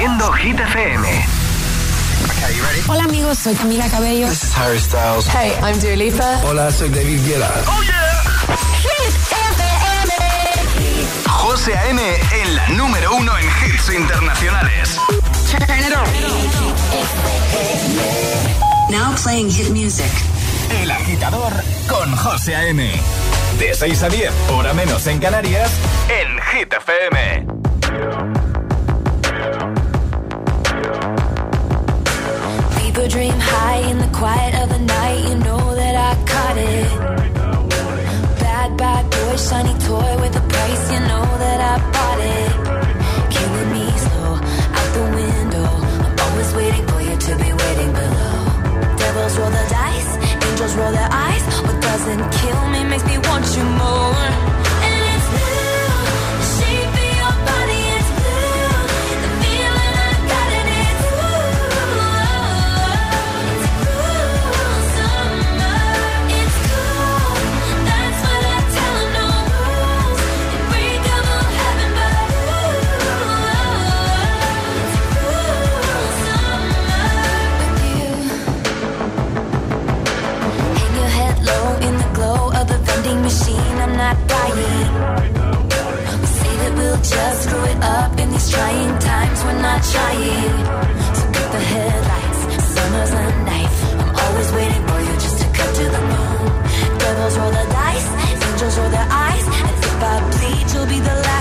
haciendo Hit FM. Hola amigos, soy Camila Cabello. This is Harry Styles. Hey, I'm Dua Lipa. Hola, soy David Guetta. Oh yeah. Hit FM. José A.M. en la número uno en hits internacionales. Now playing hit music. El agitador con José A.M. De 6 a 10, hora menos en Canarias, en Hit FM. Dream high in the quiet of the night. You know that I caught it. Bad, bad boy, shiny toy with a price. You know that I bought it. Killing me slow out the window. I'm always waiting for you to be waiting below. Devils roll the dice, angels roll their eyes. What doesn't kill me makes me want you more. Not dying. We say that we'll just screw it up in these trying times. We're not trying. So cut the headlights. Summer's a knife. I'm always waiting for you just to cut to the bone. Devils roll the dice. Angels roll their eyes. And if I bleed, you'll be the last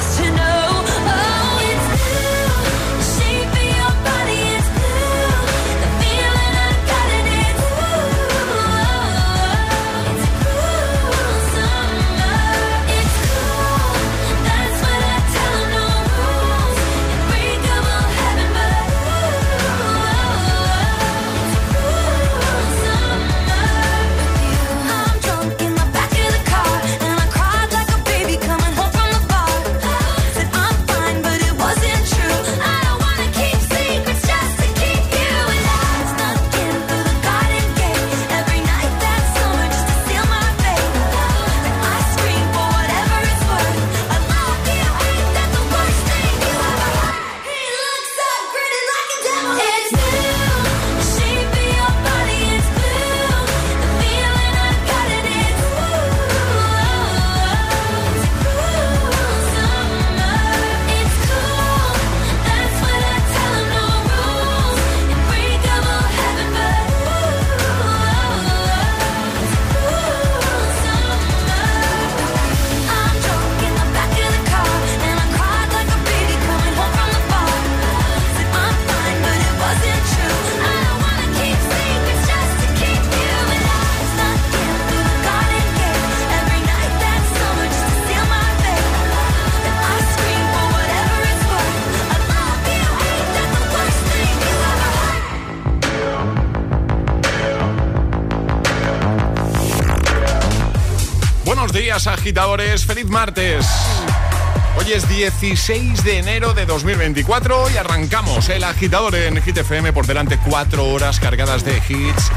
Feliz martes. Hoy es 16 de enero de 2024 y arrancamos el agitador en Hit FM por delante cuatro horas cargadas de hits,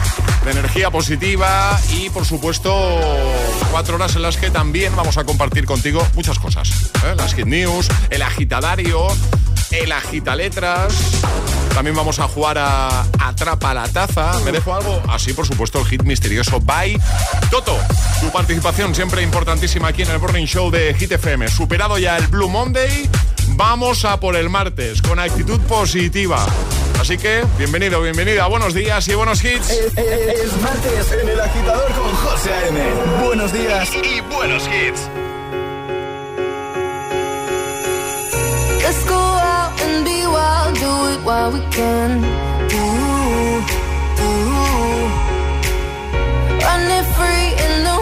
de energía positiva y por supuesto cuatro horas en las que también vamos a compartir contigo muchas cosas. ¿eh? Las hit news, el agitadario, el agitaletras. También vamos a jugar a Atrapa la Taza. ¿Me dejo algo? Así, por supuesto, el hit misterioso Bye. Toto, tu participación siempre importantísima aquí en el Morning Show de Hit FM. Superado ya el Blue Monday, vamos a por el martes con actitud positiva. Así que, bienvenido, bienvenida, buenos días y buenos hits. Es, es martes en el agitador con José A.M. Buenos días. Y buenos hits. Let's go out and be wild, do it while we can. Ooh, ooh. Running free in the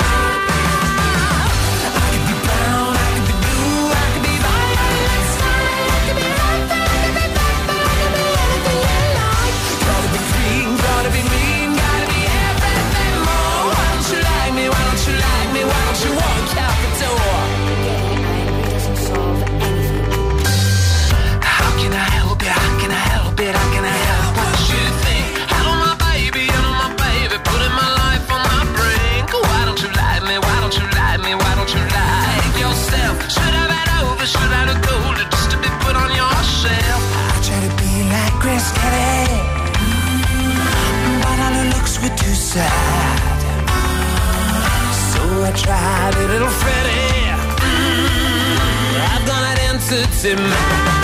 Sad. So I tried a little Freddie. Mm, I've done it entity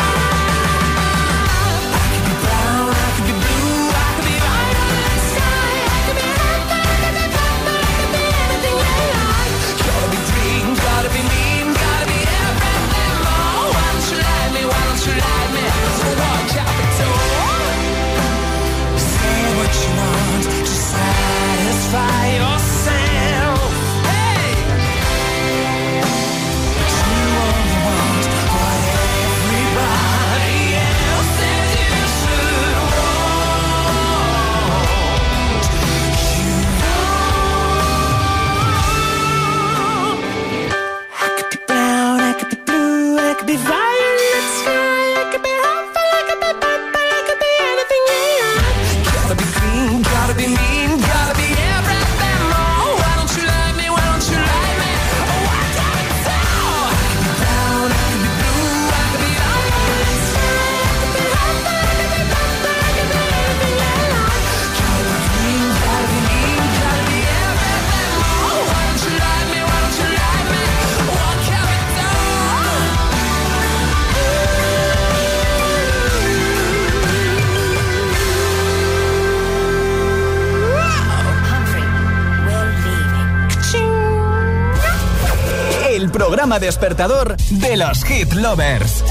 despertador de los hit lovers.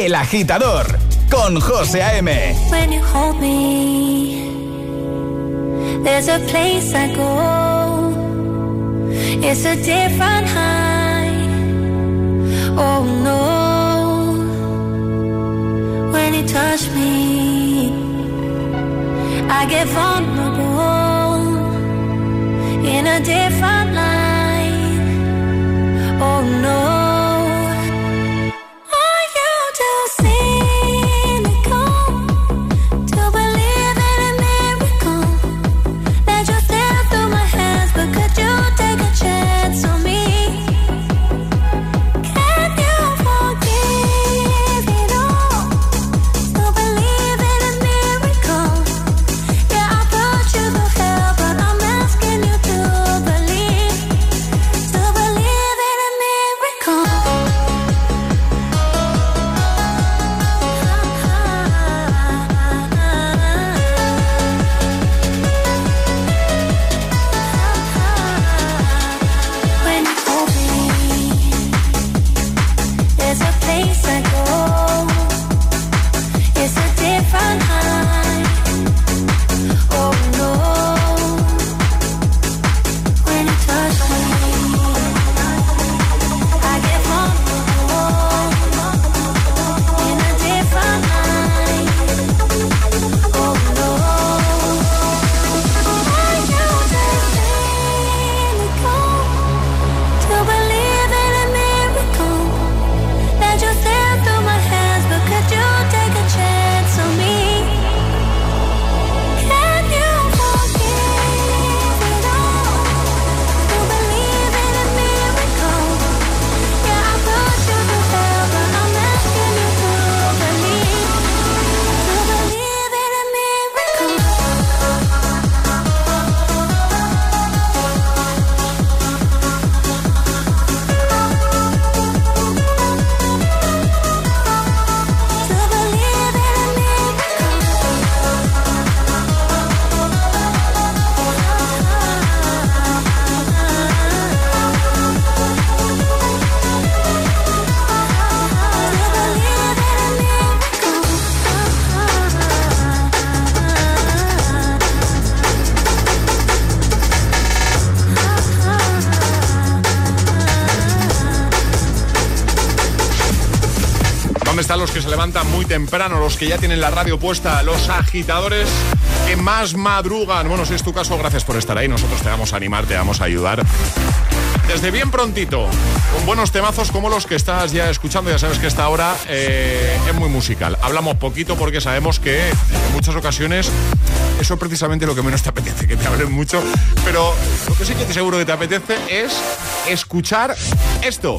El agitador con José A.M. When you hold me, there's a place I go. It's a different high. Oh no. When you touch me, I get vulnerable los que se levantan muy temprano, los que ya tienen la radio puesta, los agitadores que más madrugan. Bueno, si es tu caso, gracias por estar ahí. Nosotros te vamos a animar, te vamos a ayudar. Desde bien prontito, con buenos temazos como los que estás ya escuchando, ya sabes que esta hora eh, es muy musical. Hablamos poquito porque sabemos que en muchas ocasiones eso es precisamente lo que menos te apetece, que te hablen mucho, pero lo que sí que te seguro que te apetece es escuchar esto.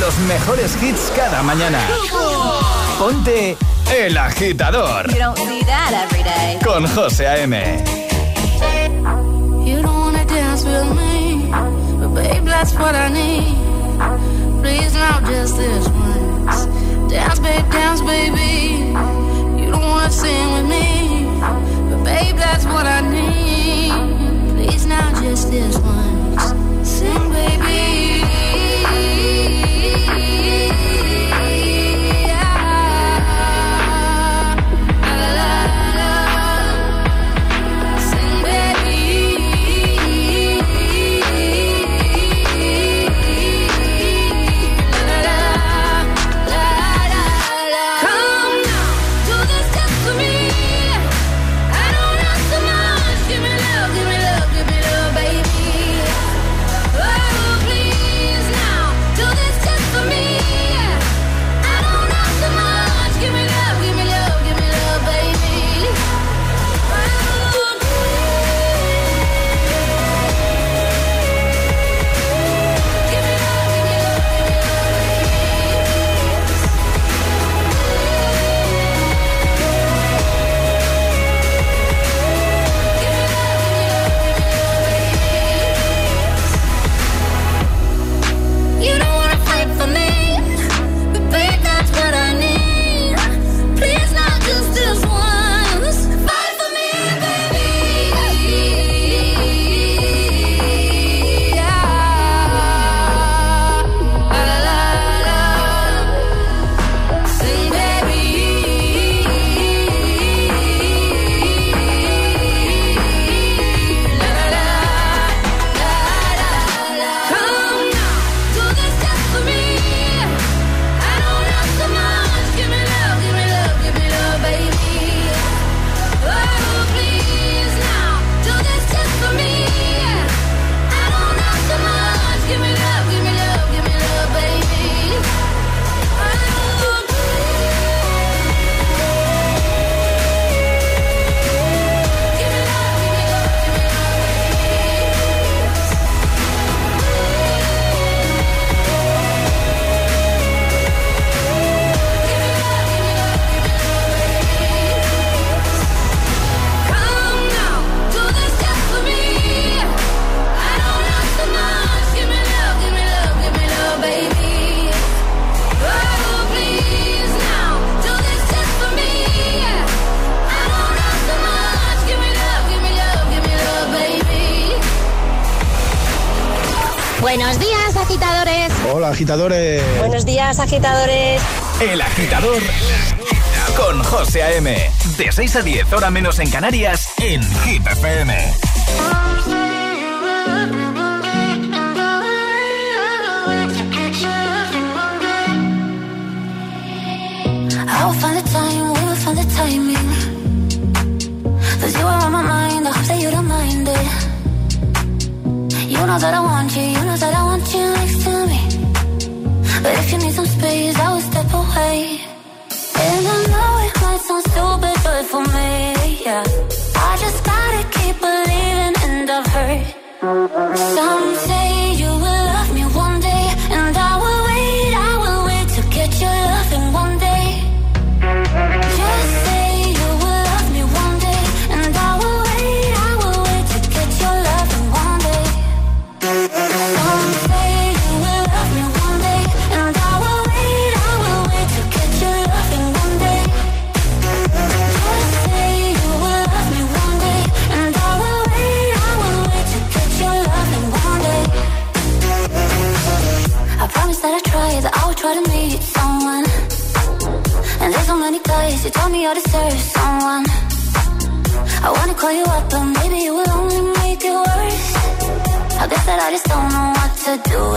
Los mejores hits cada mañana. Ponte El Agitador You don't see that every day. con José A.M. You don't wanna dance with me, but babe, that's what I need. Please, now just this once. Dance, babe, dance, baby. You don't wanna sing with me, but babe, that's what I need. Please, now just this once. agitadores. Buenos días, agitadores. El agitador con José A.M. De 6 a 10, hora menos en Canarias, en Hit FM. I'll find the time, we'll find the timing. You know that I want you, you know that I want you. But if you need some space, I will step away.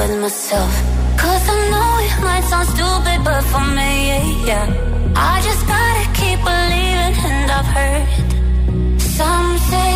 with myself. Cause I know it might sound stupid, but for me, yeah. I just gotta keep believing, and I've heard some say.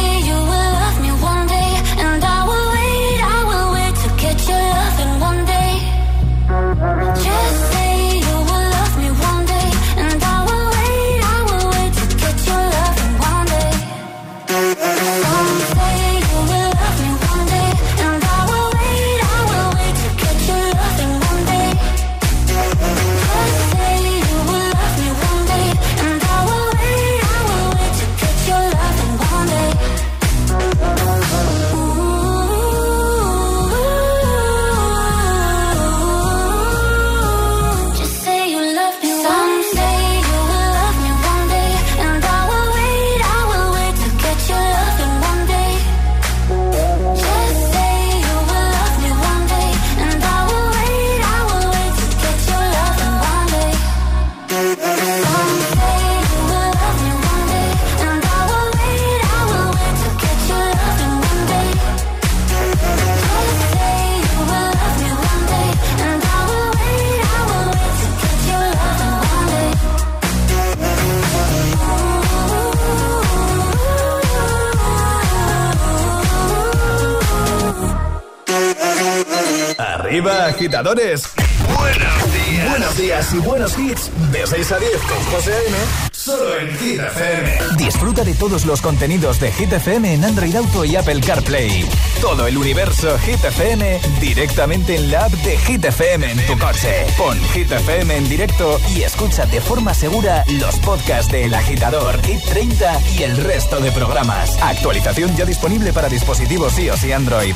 Buenos días. Buenos días y buenos hits. De 6 a 10 con José A.M. Solo en Hit FM. Disfruta de todos los contenidos de Hit FM en Android Auto y Apple CarPlay. Todo el universo Hit FM directamente en la app de Hit FM en tu coche. Pon Hit FM en directo y escucha de forma segura los podcasts de El Agitador, Hit 30 y el resto de programas. Actualización ya disponible para dispositivos iOS y Android.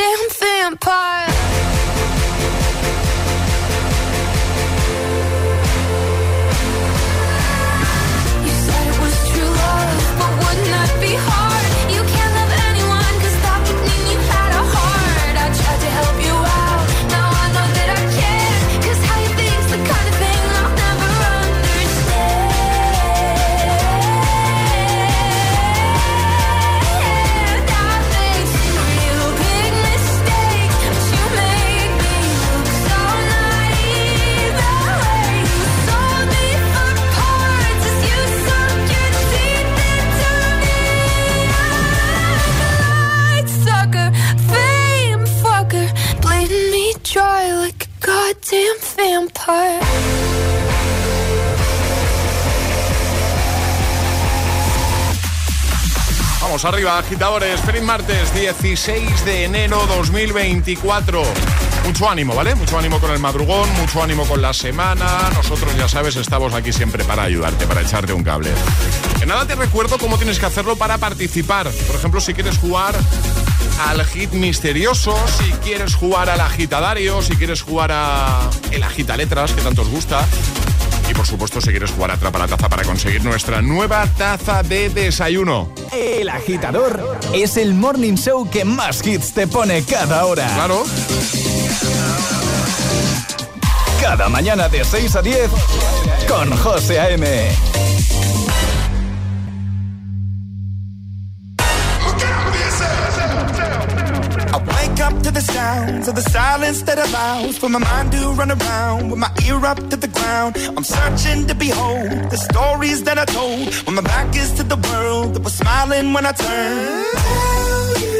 goddamn Arriba, agitadores. Feliz martes, 16 de enero 2024. Mucho ánimo, ¿vale? Mucho ánimo con el madrugón, mucho ánimo con la semana. Nosotros, ya sabes, estamos aquí siempre para ayudarte, para echarte un cable. En nada te recuerdo cómo tienes que hacerlo para participar. Por ejemplo, si quieres jugar al hit misterioso, si quieres jugar al agitadario, si quieres jugar a el agita letras que tanto os gusta. Y por supuesto, si quieres jugar a Atrapa la Taza para conseguir nuestra nueva taza de desayuno. El Agitador es el morning show que más hits te pone cada hora. Claro. Cada mañana de 6 a 10 con José A.M. I wake up to the sounds of the silence that allows for my mind to run around with my ear up to the ground. I'm searching to behold the stories that I told when my back is to the world that was smiling when I turned.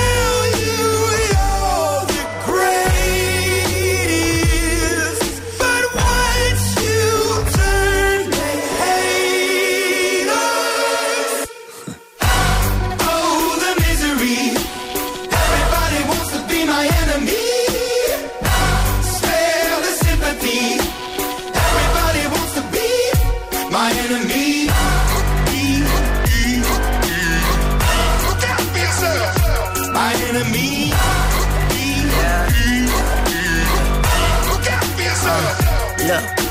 Look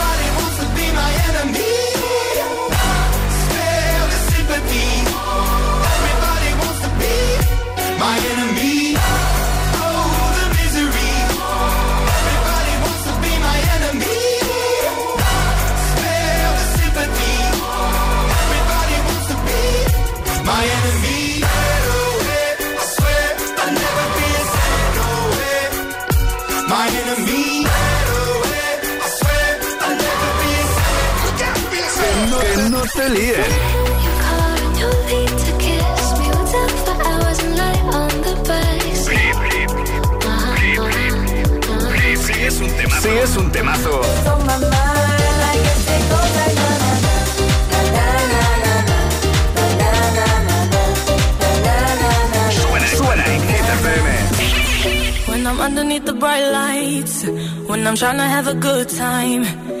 Que no. Si es un temazo. Si es un temazo. Suena, suena en When I'm underneath the bright lights, when I'm trying to have a good time.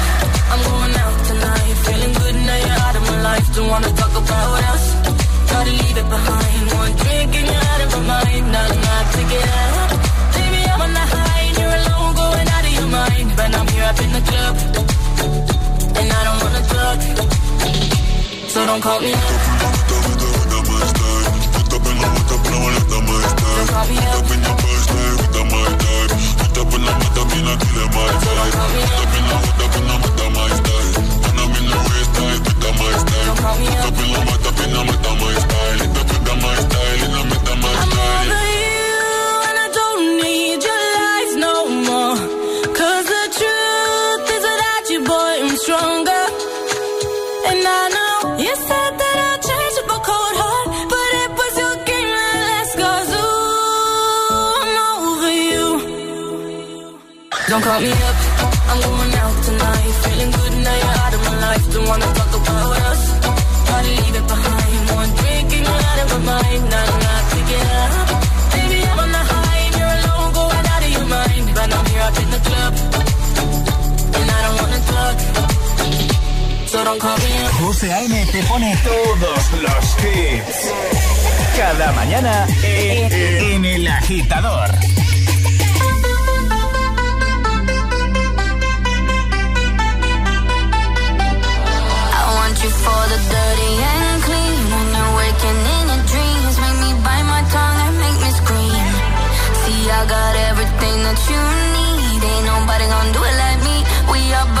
leave it behind. One drink and you're out of my mind. Nah, nah, take it out. Baby, I'm on the high and you're alone, going out of your mind. But I'm here up in the club, and I don't wanna talk. So don't call me up. my style. Put up in my, up in my style. The club, and I don't wanna talk. So don't call me up. José A.M. te pone todos los hits. Cada mañana en, en El Agitador. I want you for the dirty and clean. When you're waking in your dreams, make me bite my tongue and make me scream. See, I got everything that you need. Gonna do it like me. We are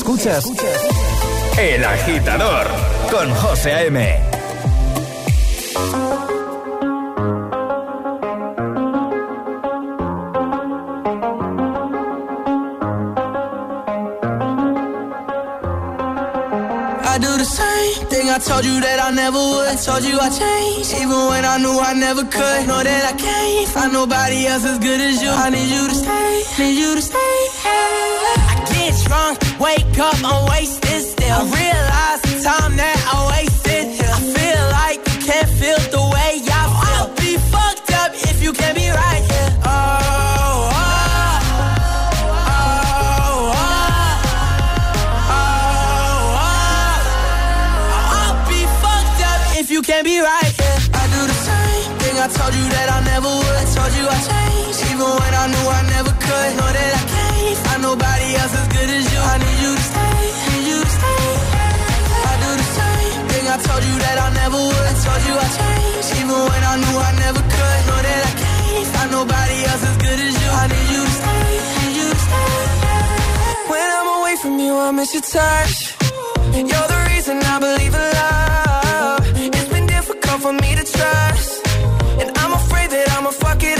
Escuchas El Agitador con José A.M. I do the same thing I told you that I never would. I told you I changed, even when I knew I never could. Know that I can't find nobody else as good as you. I need you to stay, need you to stay. I get drunk, wake up, I'm wasted still. I realize the time that I wasted. I feel like you can't feel the way I feel. I'll be fucked up if you can't be right here. Oh, can't be right. Yeah. I do the same thing I told you that I never would. I told you I changed, even when I knew told you I changed, even when I knew I never could. Know that I can't find nobody else as good as you. I need you to stay, need you to stay. When I'm away from you, I miss your touch. You're the reason I believe in love. It's been difficult for me to trust. And I'm afraid that I'ma fuck it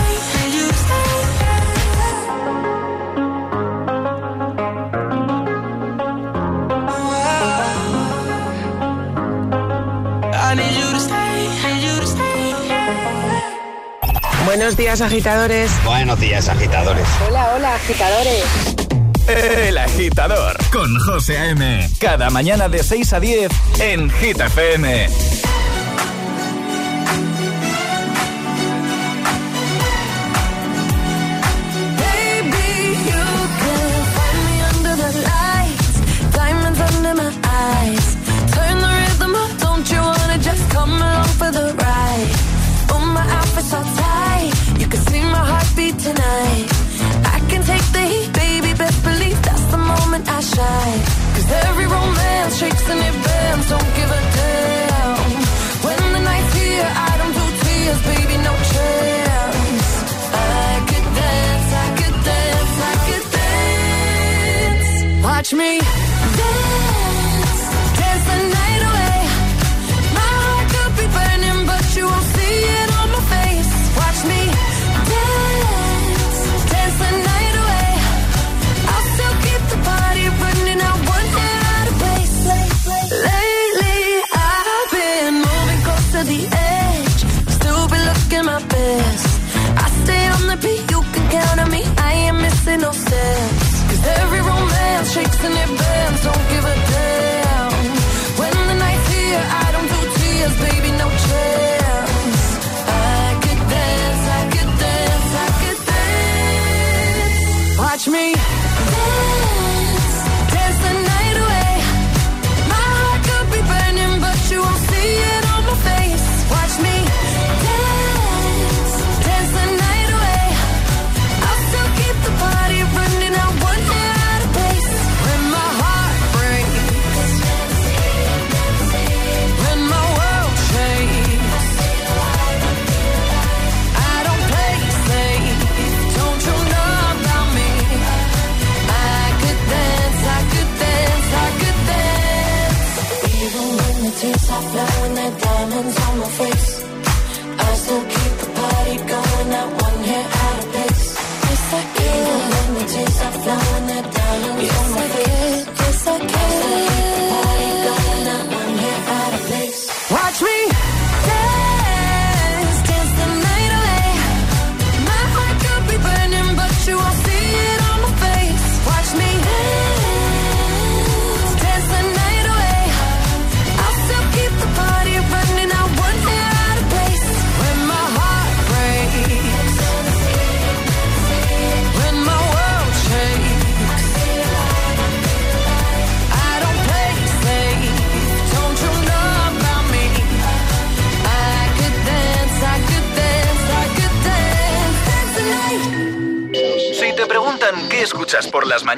Buenos días, agitadores. Buenos días, agitadores. Hola, hola, agitadores. El agitador con José A.M. Cada mañana de 6 a 10 en Gita FM. touch me.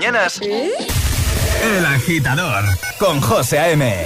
¿Eh? El agitador con José A.M.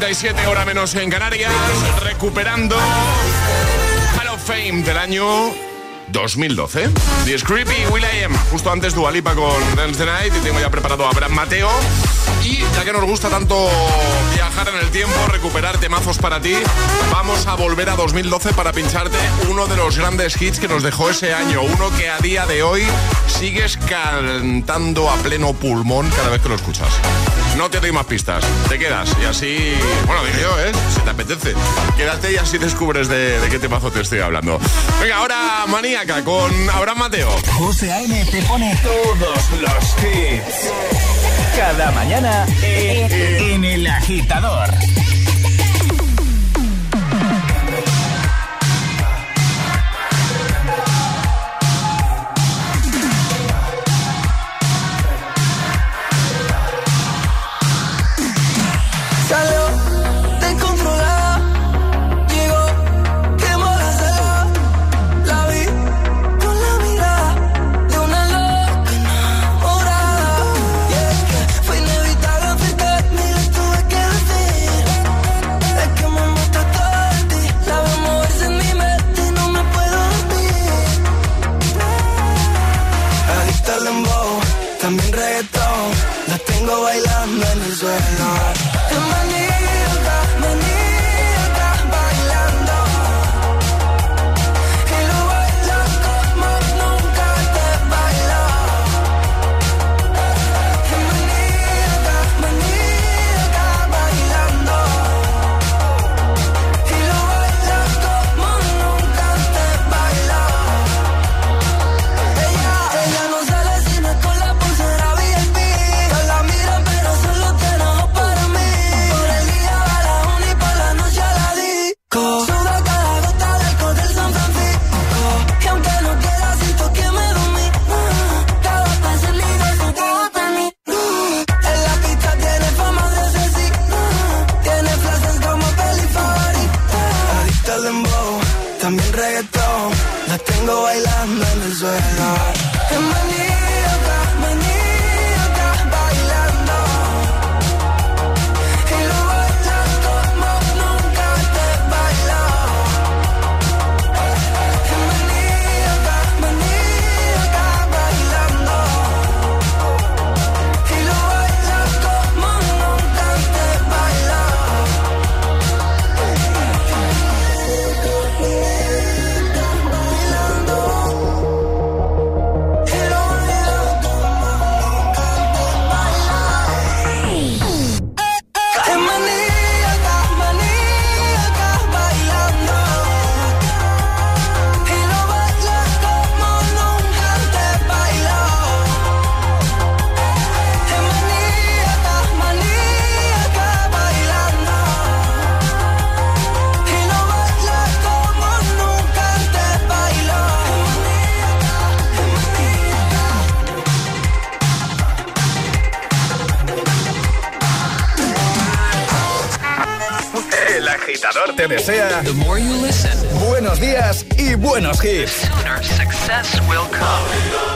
7.37, hora menos en Canarias, recuperando Hall of Fame del año 2012. The Creepy Will.i.am, justo antes Dualipa con Dance the Night y tengo ya preparado a Bran Mateo y ya que nos gusta tanto viajar en el tiempo, recuperar temazos para ti, vamos a volver a 2012 para pincharte uno de los grandes hits que nos dejó ese año. Uno que a día de hoy sigues cantando a pleno pulmón cada vez que lo escuchas. No te doy más pistas, te quedas y así, bueno, digo yo, ¿eh? Si te apetece, quédate y así descubres de, de qué temazo te estoy hablando. Venga, ahora maníaca con Abraham Mateo. José A.M. te pone todos los hits. Cada mañana en, en El Agitador. Desea buenos días y buenos hits. success will come.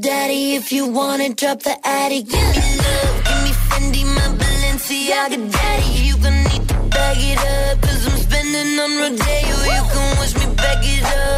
daddy if you wanna drop the attic. Give me love, give me Fendi, my Balenciaga daddy. You gon' need to bag it up, cause I'm spending on Rodeo. You can wish me back it up.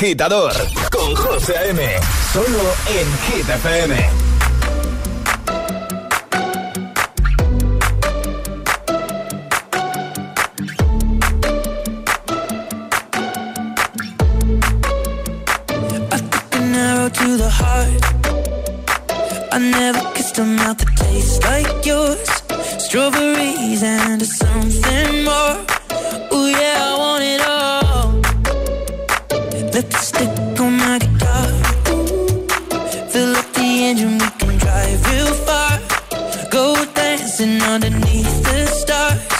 agitador con José M. Solo en Hit dancing underneath the stars.